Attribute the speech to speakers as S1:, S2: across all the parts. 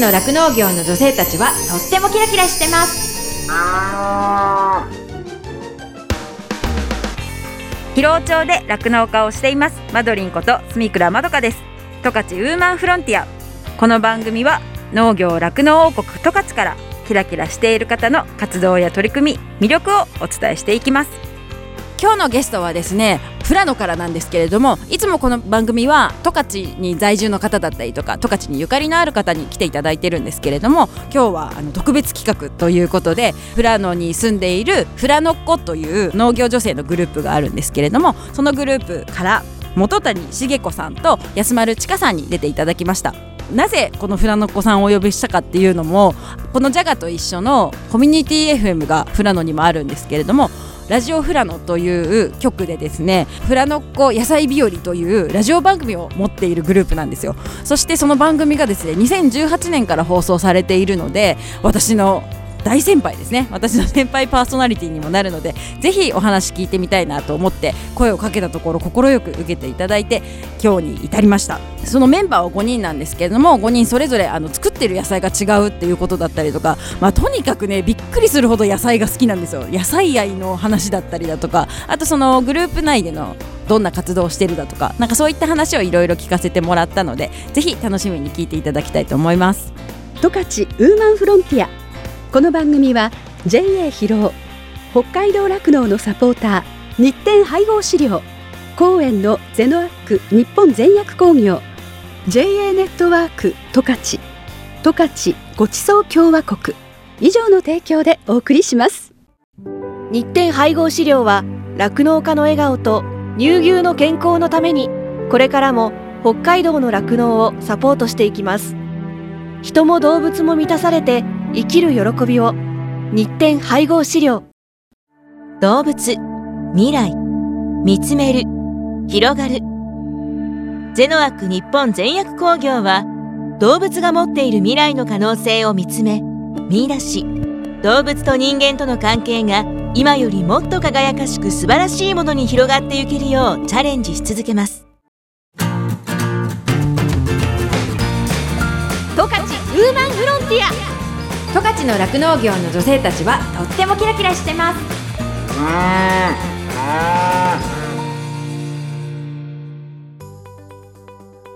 S1: の酪農業の女性たちはとってもキラキラしてます。
S2: 広尾町で酪農家をしています。マドリンこと住倉まどかです。十勝ウーマンフロンティア。この番組は農業酪農王国十勝からキラキラしている方の活動や取り組み魅力をお伝えしていきます。
S3: 今日のゲストはですね富良野からなんですけれどもいつもこの番組は十勝に在住の方だったりとか十勝にゆかりのある方に来ていただいてるんですけれども今日はあの特別企画ということで富良野に住んでいる富良野っ子という農業女性のグループがあるんですけれどもそのグループから本谷茂子さんと安丸千佳さんに出ていただきました。なぜこの富良野っ子さんをお呼びしたかっていうのもこのジャガと一緒のコミュニティ FM が富良野にもあるんですけれどもラジオフラノという曲でですねフラノっ子野菜日和というラジオ番組を持っているグループなんですよ。そしてその番組がですね2018年から放送されているので私の大先輩ですね。私の先輩パーソナリティにもなるのでぜひお話聞いてみたいなと思って声をかけたところ快く受けていただいて今日に至りました。そのメンバーは5人なんですけれども5人それぞれあの作ってる野菜が違うっていうことだったりとか、まあ、とにかくねびっくりするほど野菜が好きなんですよ。野菜愛の話だったりだとかあとそのグループ内でのどんな活動をしてるだとかなかそういった話をいろいろ聞かせてもらったのでぜひ楽しみに聞いていただきたいと思います。
S4: 十勝ウーマンフロンティア。この番組は JA 広尾北海道酪農のサポーター日展配合飼料公園のゼノアック日本全薬工業 JA ネットワーク十勝十勝ごちそう共和国以上の提供でお送りします。
S5: 日展配合飼料は酪農家の笑顔と乳牛の健康のためにこれからも北海道の酪農をサポートしていきます。人も動物も満たされて生きる喜びを日展配合飼料。
S6: 動物未来見つめる広がる。ゼノアック日本全薬工業は動物が持っている未来の可能性を見つめ見出し。動物と人間との関係が今よりもっと輝かしく素晴らしいものに広がっていけるようチャレンジし続けます。
S1: 十勝ウーマンフロンティア。十勝の酪農業の女性たちはとってもキラキラしてます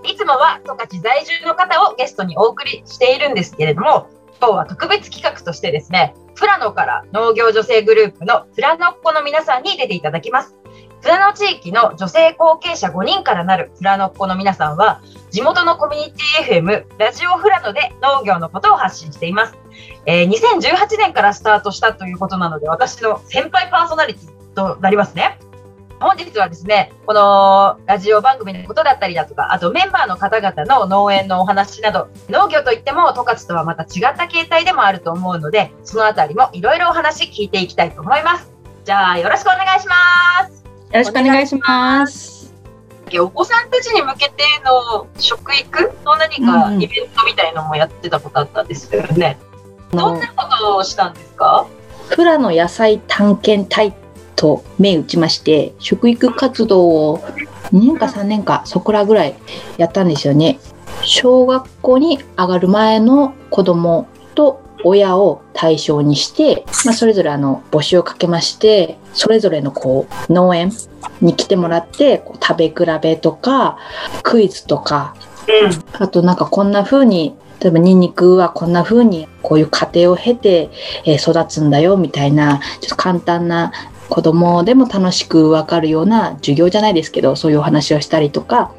S7: いつもは十勝在住の方をゲストにお送りしているんですけれども、今日は特別企画としてですね、富良野から農業女性グループの富良野っ子の皆さんに出ていただきます。富良野地域の女性後継者5人からなる富良野っ子の皆さんは、地元のコミュニティ FM、ラジオ富良野で農業のことを発信しています。えー2018年からスタートしたということなので、私の先輩パーソナリティとなりますね。本日はですね、このラジオ番組のことだったりだとか、あとメンバーの方々の農園のお話など、農業といっても十勝とはまた違った形態でもあると思うので、そのあたりもいろいろお話聞いていきたいと思います。じゃあ、よろしくお願いします。
S8: よろしくお願いします。
S7: お子さんたちに向けての食育？の何か
S8: うんうん
S7: イベントみたいのもやってたことあったんですよね。どんなことをしたんですか？
S8: 富良野野菜探検隊と銘打ちまして、食育活動を2年か3年かそこらぐらいやったんですよね。小学校に上がる前の子供と親を対象にして、まあ、それぞれあの募集をかけまして、それぞれのこう農園に来てもらって、こう食べ比べとか、クイズとか、あとなんかこんな風に、例えばニンニクはこんな風にこういう過程を経て、え育つんだよみたいな、ちょっと簡単な子供でも楽しくわかるような授業じゃないですけど、そういうお話をしたりとか、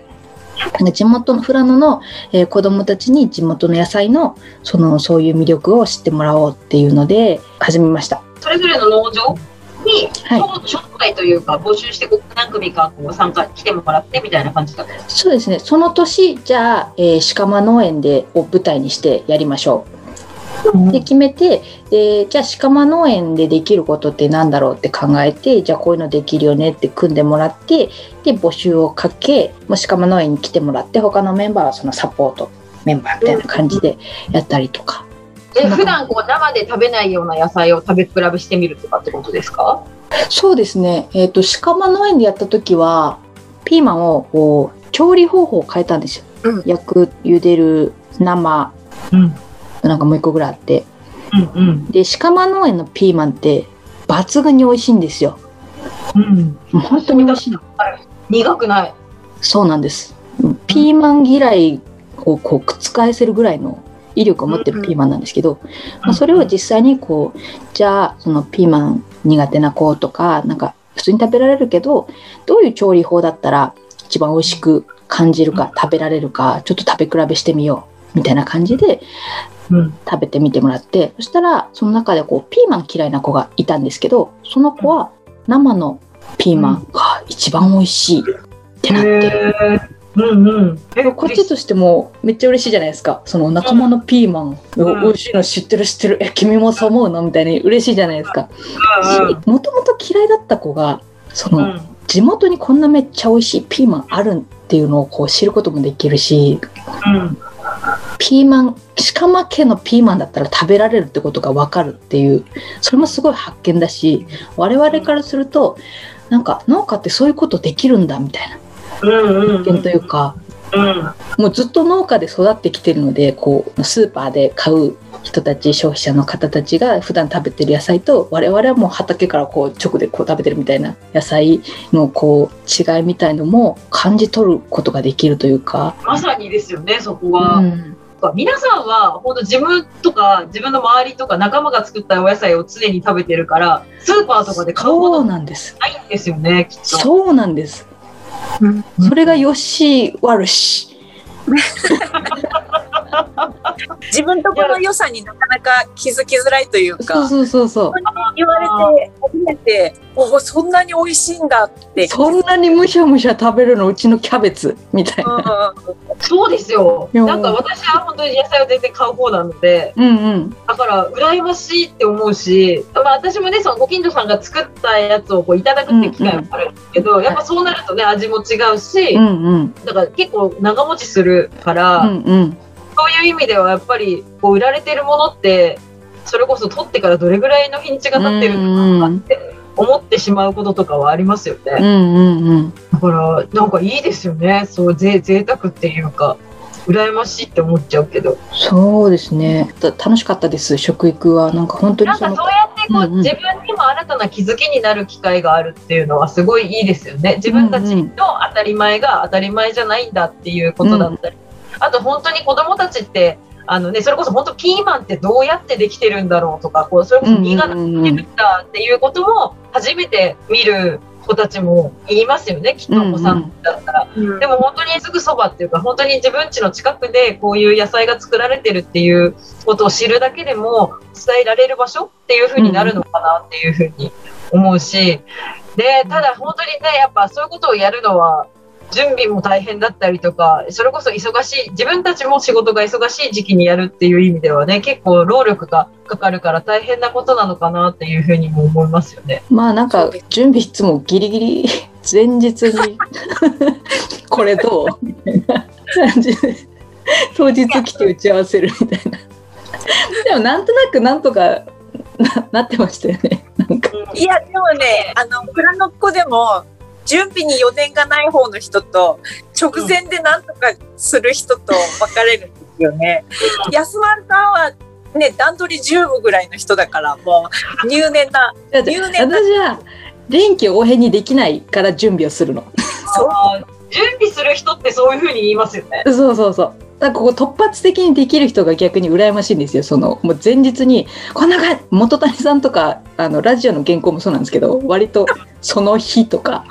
S8: 地元の富良野の、えー子供たちに地元の野菜のそのそういう魅力を知ってもらおうっていうので始めました。
S7: それぞれの農場？に、
S8: はい
S7: 招待というか、募集して何組かこう参加来てもらってみたいな感じだった
S8: そうですね。その年、じゃあ、えー鹿間農園でを舞台にしてやりましょう。で、決めて、で、じゃあ鹿間農園でできることってなんだろうって考えて、じゃあこういうのできるよねって組んでもらって、で、募集をかけ、もう鹿間農園に来てもらって、他のメンバーはそのサポートメンバーみたいな感じでやったりとか。
S7: え、普段こう生で食べないような野菜を食べ比べしてみるとかってことですか？
S8: そうですね。えっ、と、鹿間農園でやった時は、ピーマンをこう調理方法を変えたんですよ。
S7: うん
S8: 焼く、茹でる、生、
S7: うん
S8: なんかもう一個ぐらいあって
S7: うんうん。
S8: で鹿間農園のピーマンって抜群に美味しいんですよ
S7: うん。
S8: 本当に美味しいの
S7: 苦くない。
S8: そうなんですピーマン嫌いをこう覆せるぐらいの威力を持ってるピーマンなんですけど、まあ、それを実際にこうじゃあそのピーマン苦手な子とかなんか普通に食べられるけどどういう調理法だったら一番美味しく感じるか食べられるかちょっと食べ比べしてみようみたいな感じで
S7: うん。
S8: 食べてみてもらってそしたらその中でこうピーマン嫌いな子がいたんですけどその子は生のピーマンが一番美味しいってなって。
S7: うんうん。え
S8: こっちとしてもめっちゃ嬉しいじゃないですか。その仲間のピーマン、
S7: ん
S8: 美味しいの知ってる知ってる。え、君もそう思うのみたいに嬉しいじゃないですか。もともと嫌いだった子が、その、
S7: うん
S8: 地元にこんなめっちゃ美味しいピーマンあるっていうのをこう知ることもできるし、
S7: うん。
S8: ピーマン、鹿間家のピーマンだったら食べられるってことがわかるっていう、それもすごい発見だし、我々からすると、なんか農家ってそういうことできるんだみたいな。発見というか、
S7: うん。
S8: もうずっと農家で育ってきてるのでこうスーパーで買う人たち消費者の方たちが普段食べてる野菜と我々はもう畑からこう直でこう食べてるみたいな野菜のこう違いみたいのも感じ取ることができるというか、
S7: まさにですよね、そこ
S8: う
S7: は。
S8: ん、
S7: 皆さんは本当自分とか自分の周りとか仲間が作ったお野菜を常に食べてるからスーパーとかで買うも
S8: そう
S7: の
S8: なんです
S7: ないんですよねきっと。
S8: そうなんです
S7: うん
S8: それがよし悪し
S9: 自分とこの良さになかなか気づきづらいという
S8: そう
S9: か、
S8: そうそうそう。
S9: 言われて初めて、おそんなに美味しいんだって。
S8: そんなにむしゃむしゃ食べるのうちのキャベツみたいな。
S7: そうですよ。なんか私は本当に野菜を全然買う方なので、
S8: うんうん。
S7: だから羨ましいって思うし、まあ私もね、そのご近所さんが作ったやつをこういただくっていう機会もあるんですけど、やっぱそうなるとね、味も違うし、
S8: うんうん。
S7: だから結構長持ちするから、
S8: うんうん
S7: そういう意味ではやっぱりこう売られてるものって、それこそ取ってからどれぐらいの日にちが経ってるのかなって思ってしまうこととかはありますよね。
S8: うんうんうん
S7: だから、なんかいいですよね。そう、ぜ、贅沢っていうか、羨ましいって思っちゃうけど。
S8: そうですね。た楽しかったです。食育はなんか本当に
S7: なんかそうやってこう、
S8: うんうん
S7: 自分にも新たな気づきになる機会があるっていうのはすごいいいですよね。自分たちの当たり前が当たり前じゃないんだっていうことだったり。あと本当に子供たちって、あのね、それこそ本当ピーマンってどうやってできてるんだろうとか、こう、それこそ実が
S8: うんうんうん
S7: 出てるんだっていうことも初めて見る子たちも言いますよね、きっとお子さんだったら。でも本当にすぐそばっていうか、本当に自分家の近くでこういう野菜が作られてるっていうことを知るだけでも伝えられる場所っていう風になるのかなっていう風に思うし、で、ただ本当にね、やっぱそういうことをやるのは、準備も大変だったりとか、それこそ忙しい、自分たちも仕事が忙しい時期にやるっていう意味ではね、結構労力がかかるから大変なことなのかなっていうふうにも思いますよね。
S8: まあなんか準備いつもギリギリ前日に これどう？みたいな感じで当日来て打ち合わせるみたいな。でもなんとなくなんとかななってましたよね。なんか
S9: いや、でもね、あの、蔵のっ子でも、準備に余念がない方の人と、直前でなんとかする人と分かれるんですよね。安丸さんは、ね、段取り10部ぐらいの人だから、もう、入念な、入念な、
S8: 私は臨機応変にできないから準備をするの。
S9: そう
S7: 準備する人ってそういうふうに言いますよね。
S8: そうそうそう。だからここ突発的にできる人が逆に羨ましいんですよ。そのもう前日にこんな感じ元谷さんとかあのラジオの原稿もそうなんですけど、割とその日とか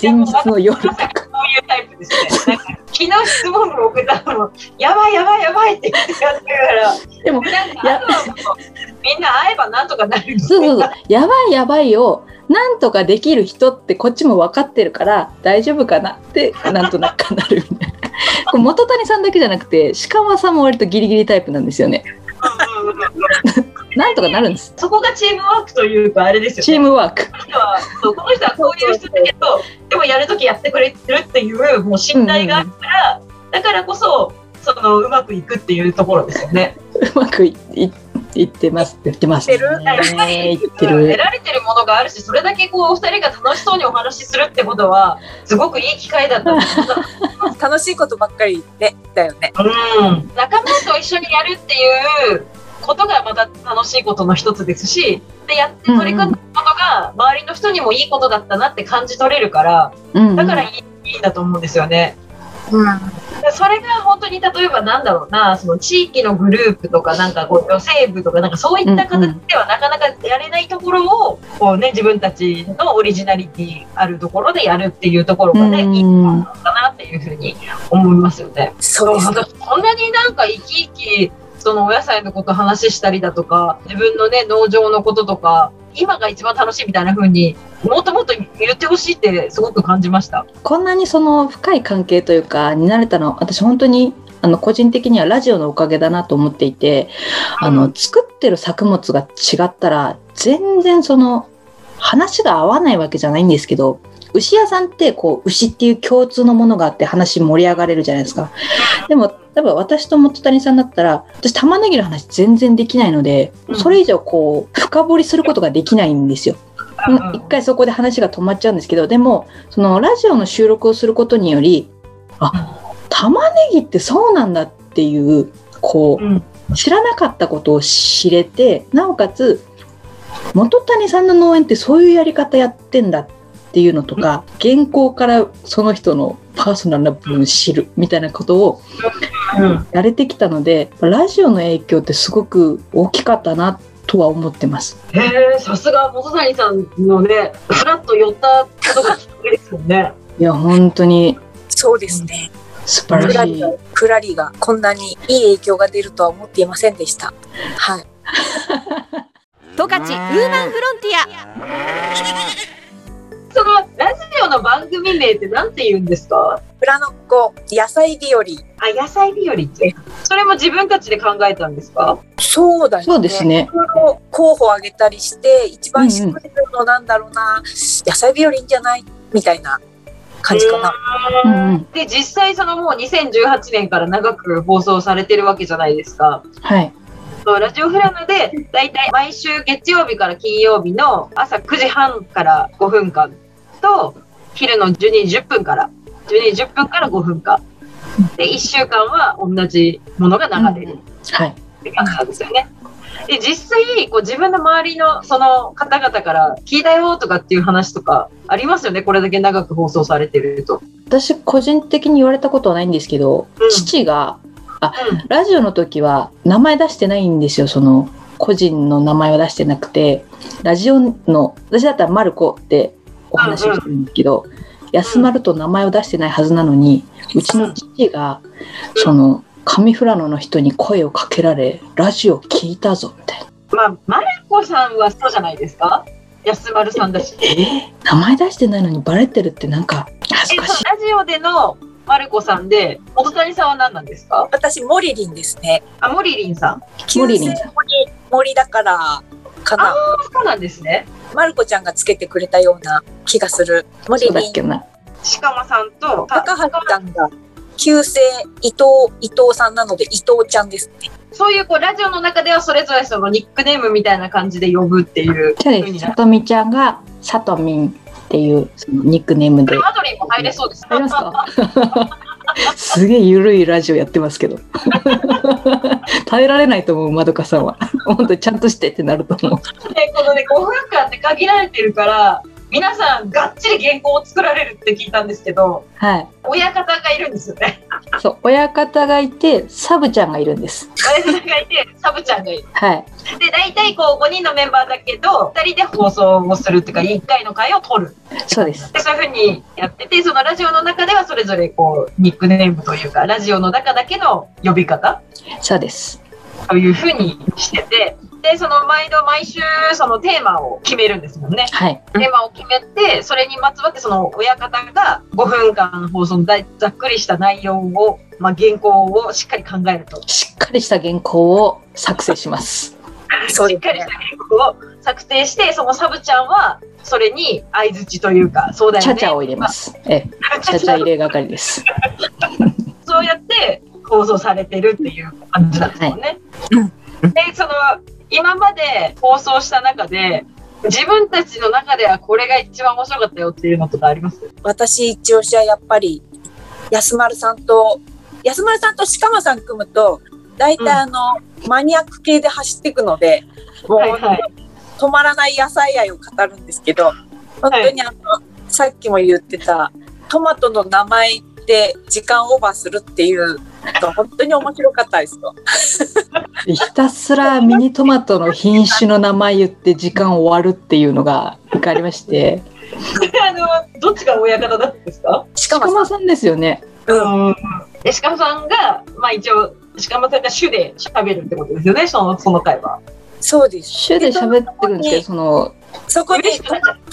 S8: 前日の夜とか。
S7: そういうタイプですね。なんか昨日質問文送ったのも、やばいやばいやばいって言ってやってるから、
S8: でも
S7: なんかあとはもうみんな会えばなんとかなる
S8: そうそうそう。やばいやばいをなんとかできる人ってこっちも分かってるから大丈夫かなってなんとなくなるみたいな。元谷さんだけじゃなくて鹿間さんも割とギリギリタイプなんですよね。
S7: うんうんうん
S8: なんとかなるんです。
S7: そこがチームワークというか、あれですよね。
S8: チームワーク。
S7: この人はそうこの人はこういう人だけど、でもやるときやってくれてるっていう、もう信頼があるから、だからこそ、そのうまくいくっていうところですよね。
S8: うまくいい言ってます。言ってます、ね。
S9: 言って
S8: 言って
S7: うん得
S8: る。
S7: られてるものがあるし、それだけこう、お二人が楽しそうにお話しするってことは、すごくいい機会だったと思う
S9: 楽しいことばっかりね、だよね。
S7: うん、仲間と一緒にやるっていうことがまた楽しいことの一つですし、でやって取り組んだことが周りの人にもいいことだったなって感じ取れるから、
S8: うんうん
S7: だからいい,、いいんだと思うんですよね。でそれが本当に例えばなんだろうな、その地域のグループとかなんかこう女性部とかなんかそういった形ではなかなかやれないところをこうね自分たちのオリジナリティあるところでやるっていうところがね、
S8: うん
S7: いいのかなっていうふうに思いますよね。
S9: そうですね。
S7: 私こんなになんか生き生きそのお野菜のこと話したりだとか自分のね農場のこととか今が一番楽しいみたいな風にもっともっと言ってほしいってすごく感じました。
S8: こんなにその深い関係というか、になれたのは、私本当に、あの、個人的にはラジオのおかげだなと思っていて、あの、作ってる作物が違ったら、全然その、話が合わないわけじゃないんですけど、牛屋さんってこう、牛っていう共通のものがあって話盛り上がれるじゃないですか。でも、多分私と元谷さんだったら、私玉ねぎの話全然できないので、それ以上こう、深掘りすることができないんですよ。うん一回そこで話が止まっちゃうんですけど、でも、そのラジオの収録をすることにより、あ、玉ねぎってそうなんだっていう、こ
S7: うん
S8: う、知らなかったことを知れて、なおかつ、元谷さんの農園ってそういうやり方やってんだっていうのとか、原稿からその人のパーソナルな部分を知るみたいなことを
S7: うん
S8: やれてきたので、ラジオの影響ってすごく大きかったなとは思ってます。
S7: へえさすが元谷さんのねフラッと寄ったことがきっかけですもんね。
S8: いや、本当に
S9: そうですね。
S8: 素晴らしい
S9: クラリが。こんなにいい影響が出るとは思っていませんでした。はい。
S1: 十勝ウーマンフロンティア
S7: そのラジオの番組名ってなんて言うんですか？
S9: フラノッコ野菜日和。
S7: あ野菜日和ってそれも自分たちで考えたんですか？
S9: そうだよね。
S8: そうですね
S9: 候補を挙げたりして、一番しっくりくるのなんだろうな、野菜日和じゃない？みたいな感じかな。
S8: うんうん。
S7: で実際そのもう2018年から長く放送されてるわけじゃないですか。
S8: はい。
S7: そうラジオフラノでだいたい毎週月曜日から金曜日の朝9時半から5分間と昼の12時10分から12時10分から5分間で1週間は同じものが流れる
S8: はい。
S7: って感じなんですよね。で実際こう自分の周りのその方々から聞いたよとかっていう話とかありますよね？これだけ長く放送されてると。
S8: 私個人的に言われたことはないんですけど、
S7: うん
S8: 父が
S7: うん。
S8: ラジオの時は名前出してないんですよ。その個人の名前は出してなくてラジオの私だったら「マルコ」ってお話をしてるんですけど、安丸と名前を出してないはずなのにうちの父がその上富良野の人に声をかけられラジオ聞いたぞみたいな。
S7: まあマルコさんはそうじゃないですか？安丸さんだし。
S8: 名前出してないのにバレてるってなんか恥
S7: え
S8: ずかしい。
S7: ラジオでのマルコさんで元谷さんは何なんですか？
S9: 私、モリリンですね。
S7: あモリリンさん。
S8: モリリン
S9: 森森だからかな。
S7: そうなんですね。
S9: マルコちゃんがつけてくれたような気がする。モリリン。
S8: けな
S7: 鹿間さんと
S9: 高橋さんが旧姓伊藤伊藤さんなので伊藤ちゃんですね。
S7: そういうこうラジオの中ではそれぞれそのニックネームみたいな感じで呼ぶっていう
S8: そうです。
S7: 風にな
S8: さとみちゃんがさとみんっていうそのニックネームで。
S7: マドリンも入れそうです。
S8: 入りますか？すげえゆるいラジオやってますけど。耐えられないと思う、まどかさんは。本当にちゃんとしてってなると思う。
S7: でこのね5分間って限られてるから皆さんがっちり原稿を作られるって聞いたんですけど
S8: はい。
S7: 親方がいるんですよね。
S8: そう、親方がいて、サブちゃんがいるんです。
S7: 親方がいてサブちゃんがいる。
S8: はい。
S7: で大体こう5人のメンバーだけど2人で放送をするっていうか1回の回を取る。
S8: そうです。
S7: でそういうふうにやっててそのラジオの中ではそれぞれこうニックネームというかラジオの中だけの呼び方
S8: そうです。
S7: というふうにしててでその毎度毎週そのテーマを決めるんですもんね。
S8: はい。
S7: テーマを決めてそれにまつわってその親方が5分間放送の大ざっくりした内容を、まあ、原稿をしっかり考えると。
S8: しっかりした原稿を作成します。
S9: そうね
S7: しっかりした。原稿を作成してそのサブちゃんはそれに相づちというかそうだよね
S8: チャチャを入れます。ええ、チャチャ入れ係です。
S7: そうやって放送されてるっていう感じなんですもんね。で、その、今まで放送した中で、自分たちの中ではこれが一番面白かったよっていうのとかあります？
S9: 私一押しはやっぱり、安丸さんと、安丸さんと鹿間さん組むと、大体あの、マニアック系で走っていくので、もう、
S7: はい。はい
S9: 止まらない野菜愛を語るんですけど、本当にあの、さっきも言ってた、トマトの名前で時間オーバーするっていうの、本当に面白かったですよ。
S8: ひたすらミニトマトの品種の名前言って時間終わるっていうのが一回ありまして、
S7: あの、どっちが親方だったんですか？
S8: 鹿間さんですよね。
S7: うん。で、鹿間さんが、まあ一応、鹿間さんが主で喋るってことですよね、その、その回は。
S9: そうです。
S8: 主で喋ってるんですけど、その、
S9: そこで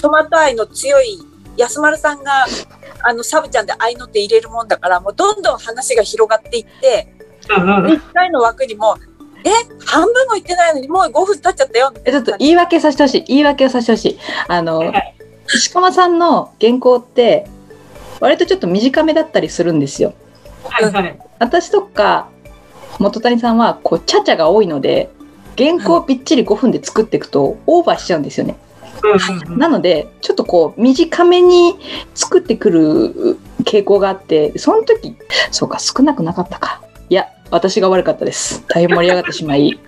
S9: トマト愛の強い安丸さんが、あの、サブちゃんで愛の手入れるもんだから、もうどんどん話が広がっていって、
S7: う。うんうん。
S9: 1回の枠にも、え、半分もいってないのにもう5分経っちゃったよ。
S8: えちょっと言い訳させてほしい。言い訳をさせてほしい。あの
S7: はい、
S8: 鹿間さんの原稿って、割とちょっと短めだったりするんですよ。
S7: はいはい。
S8: 私とか元谷さんはこうちゃちゃが多いので原稿をぴっちり5分で作っていくとオーバーしちゃうんですよね。
S7: うんうん
S8: なのでちょっとこう短めに作ってくる傾向があってその時そうか少なくなかったか。いや私が悪かったです。大変盛り上がってしまい。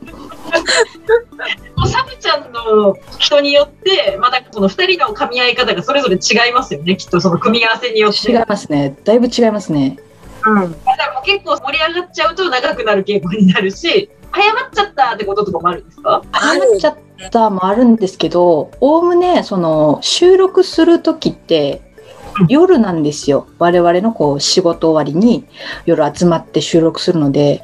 S7: サブちゃんの人によって、またその二人の噛み合い方がそれぞれ違いますよね、きっとその組み合わせによって。
S8: 違いますね。だいぶ違いますね。
S9: うん。
S7: だからもう結構盛り上がっちゃうと長くなる傾向になるし、早まっちゃったってこととかもあるんですか？
S8: 早まっちゃったもあるんですけど、おおむねその収録する時って夜なんですよ。我々のこう仕事終わりに夜集まって収録するので、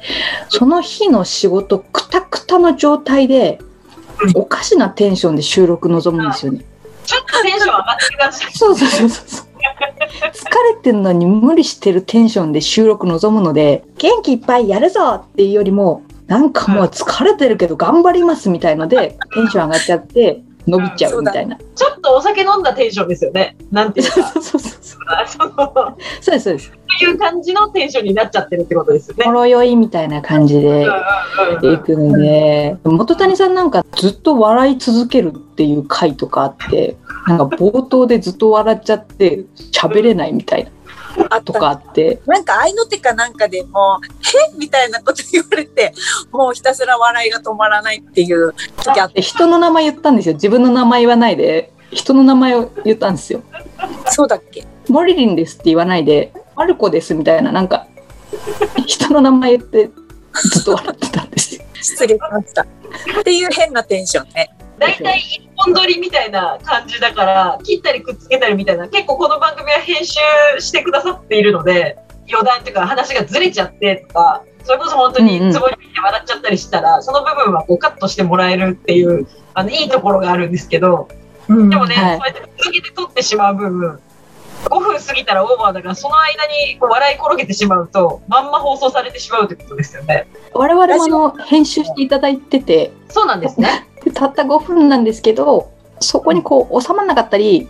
S8: その日の仕事くたくたの状態で、おかしなテンションで収録臨むんですよね。
S7: ちょっとテンション上がってください。
S8: そうそうそうそうそう。疲れてるのに無理してるテンションで収録臨むので、元気いっぱいやるぞっていうよりも、なんかもう疲れてるけど頑張りますみたいので、テンション上がっちゃって、伸びちゃうみたいな。
S7: ちょっとお酒飲んだテンションですよね。なんていうか、
S8: そうそうそうそう。
S7: その、
S8: そうです、そうです。
S7: そういう感じのテンションになっちゃってるってことですよね。
S8: ほろ酔いみたいな感じで
S7: うんうん
S8: いくので、元谷さんなんかずっと笑い続けるっていう回とかあって、なんか冒頭でずっと笑っちゃって喋れないみたいな
S9: あ
S8: とかあって、
S9: なんか愛の手かなんかでもう、へ？みたいなこと言われて、もうひたすら笑いが止まらないっていう時あっ
S8: で人の名前言ったんですよ。自分の名前言わないで、人の名前を言ったんですよ。
S9: た。そうだっけ？
S8: モリリンですって言わないで、マルコですみたいな、なんか、人の名前言ってずっと笑ってたんですよ。
S9: 失礼しました。っていう変なテンションね。
S7: 大体一本撮りみたいな感じだから、切ったりくっつけたりみたいな、結構この番組は編集してくださっているので、余談というか話がずれちゃってとか、それこそ本当に
S8: うんうん。
S7: つぼに見て笑っちゃったりしたら、その部分はこうカットしてもらえるっていう、あの、いいところがあるんですけど、でもね、
S8: はい。
S7: そうやって続けて撮ってしまう分、5分過ぎたらオーバーだから、その間にこう笑い転げてしまうと、まんま放送されてしまうということですよね。
S8: 我々もあの、編集していただいてて、
S7: そうなんですね。
S8: でたった5分なんですけど、そこにこう収まらなかったり、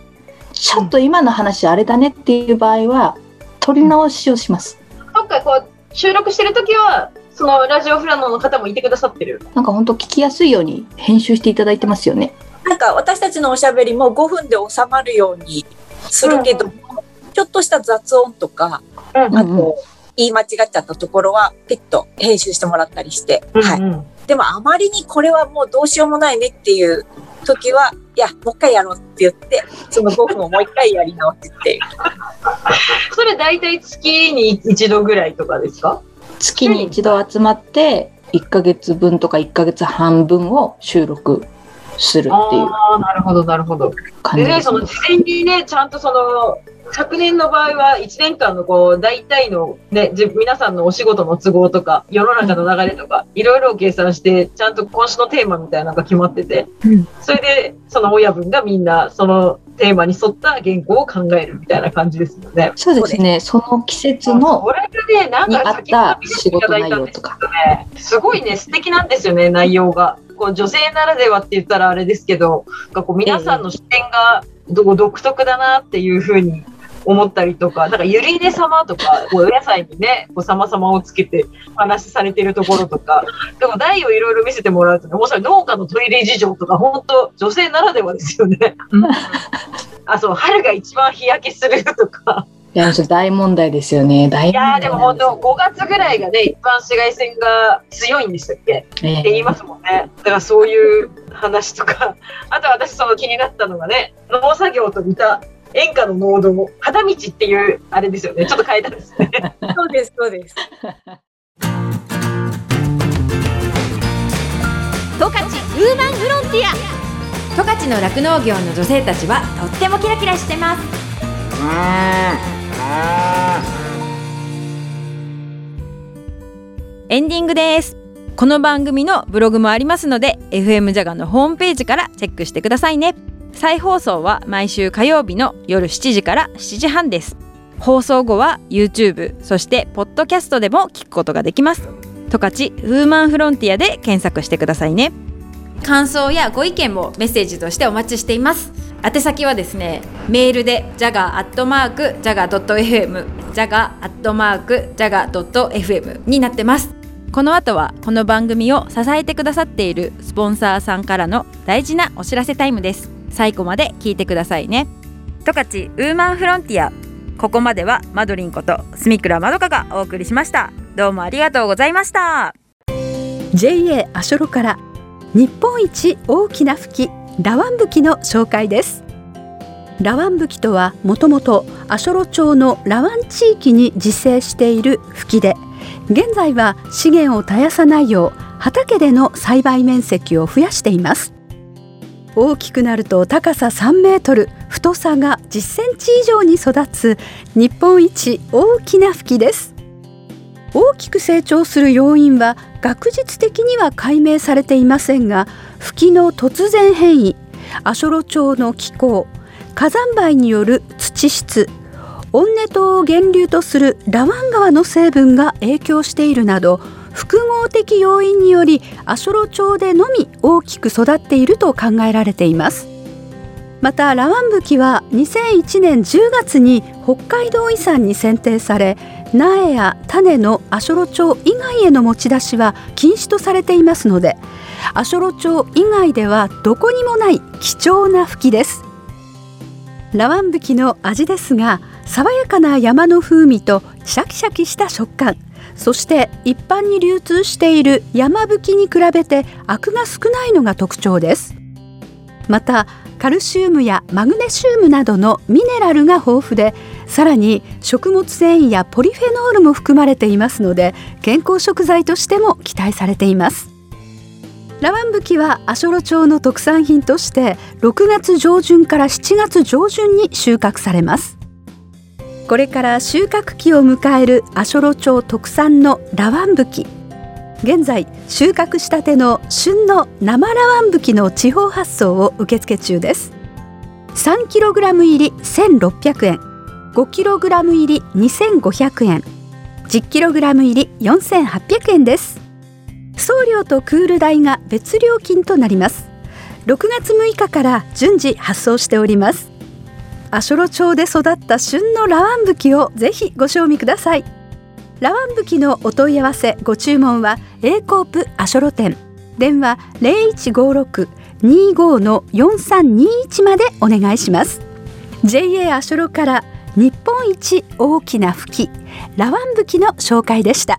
S8: ちょっと今の話あれだねっていう場合は、撮り直しをします。
S7: そっか、こう、収録してるときは、そのラジオフラノの方もいてくださってる。
S8: なんか本当聞きやすいように編集していただいてますよね。
S9: なんか私たちのおしゃべりも5分で収まるようにするけど、ちょっとした雑音とか、
S7: うん
S9: あと、言い間違っちゃったところは、ピッと編集してもらったりして、はい。
S7: い。
S9: でもあまりにこれはもうどうしようもないねっていう時は、いや、もう一回やろうって言って、その5分をもう一回やり直すっていう。
S7: それ大体月に一度ぐらいとかですか？
S8: 月に一度集まって、1ヶ月分とか1ヶ月半分を収録するっていう
S7: ああ、なるほど、なるほど。でね、
S8: 感じですね
S7: その。事前にね、ちゃんとその、昨年の場合は1年間のこう、大体のね、じ皆さんのお仕事の都合とか、世の中の流れとか、いろいろ計算して、ちゃんと今週のテーマみたいなのが決まってて、それで、その親分がみんな、そのテーマに沿った原稿を考えるみたいな感じですよね。
S8: そうですね。その季節の
S7: これがね、なん
S8: に合っ
S7: か先
S8: た
S7: ほど
S8: 仕事内容とか。
S7: ね、すごいね、素敵なんですよね、内容が。こう女性ならではって言ったらあれですけど、こう皆さんの視点がど独特だなっていうふうに思ったりとか、なんかゆりね様とか、お野菜にね、こう様々をつけてお話しされてるところとか、でも台をいろいろ見せてもらうとね、もうそれ農家のトイレ事情とか、本当女性ならではですよね。あ、そう、春が一番日焼けするとか。
S8: いや、それ大問題ですよね。大問題
S7: いやーでも本当5月ぐらいがね、一番紫外線が強いんでしたっけ
S8: え
S7: って言いますもんね。だからそういう話とか、あと私その気になったのがね、農作業と似た演歌の農道、肌道っていうあれですよね。ちょっと変えたんですね。
S9: そうです、そうです。
S1: 十勝ウーマンフロンティア十勝の酪農業の女性たちはとってもキラキラしてます
S3: エンディングですこの番組のブログもありますので FM ジャガのホームページからチェックしてくださいね再放送は毎週火曜日の夜7時から7時半です。放送後は YouTube そしてポッドキャストでも聞くことができます。十勝ウーマンフロンティアで検索してくださいね。
S10: 感想やご意見もメッセージとしてお待ちしています。宛先はですねメールで jaga.jaga.fm jaga.jaga.fm になってます。
S3: この後はこの番組を支えてくださっているスポンサーさんからの大事なお知らせタイムです最後まで聞いてくださいね。十勝ウーマンフロンティア。ここまではマドリンこと住倉まどかがお送りしました。どうもありがとうございました。
S4: JA アショロから日本一大きな吹きラワンブキの紹介です。ラワンブキとはもともとアショロ町のラワン地域に自生している吹きで現在は資源を絶やさないよう畑での栽培面積を増やしています。大きくなると高さ3メートル太さが10センチ以上に育つ日本一大きな吹きです。大きく成長する要因は学術的には解明されていませんが吹きの突然変異アショロ町の気候火山灰による土質温根島を源流とするラワン川の成分が影響しているなど複合的要因によりアショロ町でのみ大きく育っていると考えられています。またラワンブキは2001年10月に北海道遺産に選定され苗や種のアショロ町以外への持ち出しは禁止とされていますのでアショロ町以外ではどこにもない貴重な吹きです。ラワンブキの味ですが爽やかな山の風味とシャキシャキした食感そして一般に流通している山吹きに比べてアクが少ないのが特徴です。またカルシウムやマグネシウムなどのミネラルが豊富でさらに食物繊維やポリフェノールも含まれていますので健康食材としても期待されています。ラワンブキはアショロ町の特産品として6月上旬から7月上旬に収穫されます。これから収穫期を迎えるアショロ町特産のラワンブキ。現在収穫したての旬の生ラワンブキの地方発送を受付中です。3kg 入り1600円。5kg 入り2500円。10kg 入り4800円です。送料とクール代が別料金となります。6月6日から順次発送しております。アショロ町で育った旬のラワンブキをぜひご賞味ください。ラワンブキのお問い合わせご注文は A コープアショロ店。電話0156-25の4321までお願いします。JA アショロから日本一大きな吹きラワンブキの紹介でした。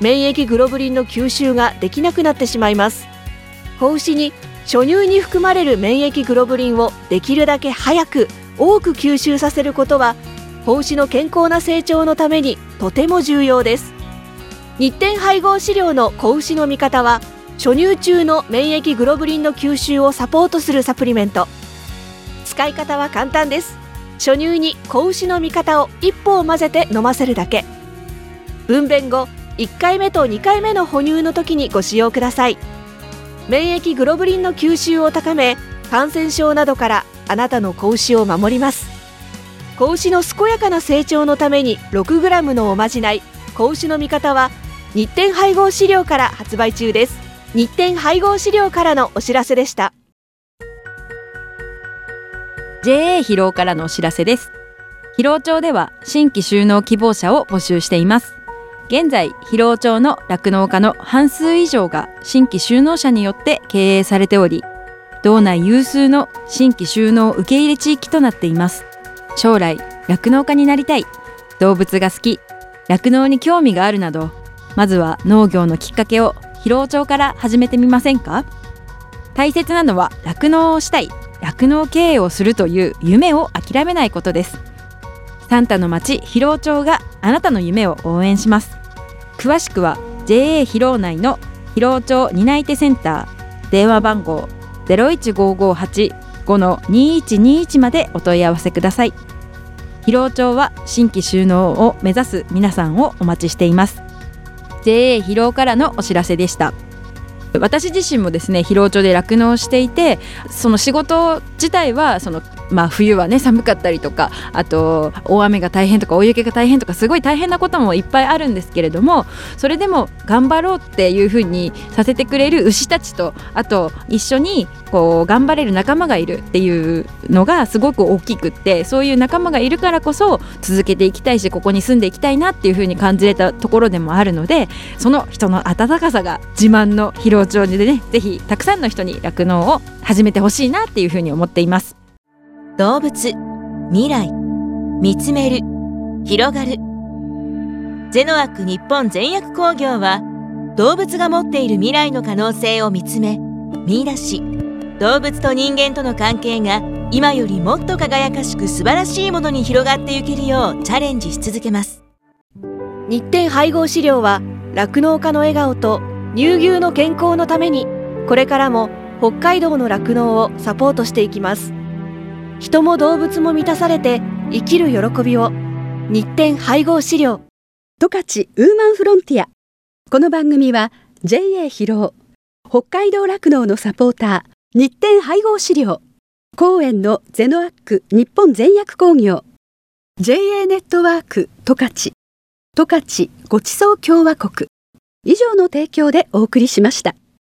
S5: 免疫グロブリンの吸収ができなくなってしまいます。子牛に初乳に含まれる免疫グロブリンをできるだけ早く多く吸収させることは子牛の健康な成長のためにとても重要です。日展配合飼料の子牛の味方は初乳中の免疫グロブリンの吸収をサポートするサプリメント。使い方は簡単です。初乳に子牛の味方を一歩を混ぜて飲ませるだけ。分娩後1回目と2回目の哺乳の時にご使用ください。免疫グロブリンの吸収を高め感染症などからあなたの子牛を守ります。子牛の健やかな成長のために 6g のおまじない子牛の味方は日展配合飼料から発売中です。日展配合飼料からのお知らせでした。
S3: JA 疲労からのお知らせです。疲労町では新規就農希望者を募集しています。現在疲労町の酪農家の半数以上が新規就農者によって経営されており道内有数の新規就農受け入れ地域となっています。将来酪農家になりたい。動物が好き。酪農に興味があるなどまずは農業のきっかけを疲労町から始めてみませんか？大切なのは酪農をしたい。酪農経営をするという夢を諦めないことです。サンタの町広労町があなたの夢を応援します。詳しくは JA 広労内の広労町担い手センター電話番号015585-2121までお問い合わせください。広労町は新規就農を目指す皆さんをお待ちしています。JA 広労からのお知らせでした。私自身もですね疲労町で酪農していてその仕事自体はそのまあ、冬はね寒かったりとかあと大雨が大変とか大雪が大変とかすごい大変なこともいっぱいあるんですけれどもそれでも頑張ろうっていうふうにさせてくれる牛たちとあと一緒にこう頑張れる仲間がいるっていうのがすごく大きくってそういう仲間がいるからこそ続けていきたいしここに住んでいきたいなっていうふうに感じれたところでもあるのでその人の温かさが自慢の疲労町でねぜひたくさんの人に酪農を始めてほしいなっていうふうに思っています。
S6: 動物未来見つめる広がる。ゼノアック日本全薬工業は動物が持っている未来の可能性を見つめ見出し。動物と人間との関係が今よりもっと輝かしく素晴らしいものに広がっていけるようチャレンジし続けます。
S5: 日展配合飼料は酪農家の笑顔と乳牛の健康のためにこれからも北海道の酪農をサポートしていきます。人も動物も満たされて生きる喜びを。日展配合飼料。
S4: 十勝ウーマンフロンティア。この番組は JA 疲労北海道酪農のサポーター。日展配合飼料。公園のゼノアック日本全薬工業。JA ネットワーク十勝十勝ごちそう共和国。以上の提供でお送りしました。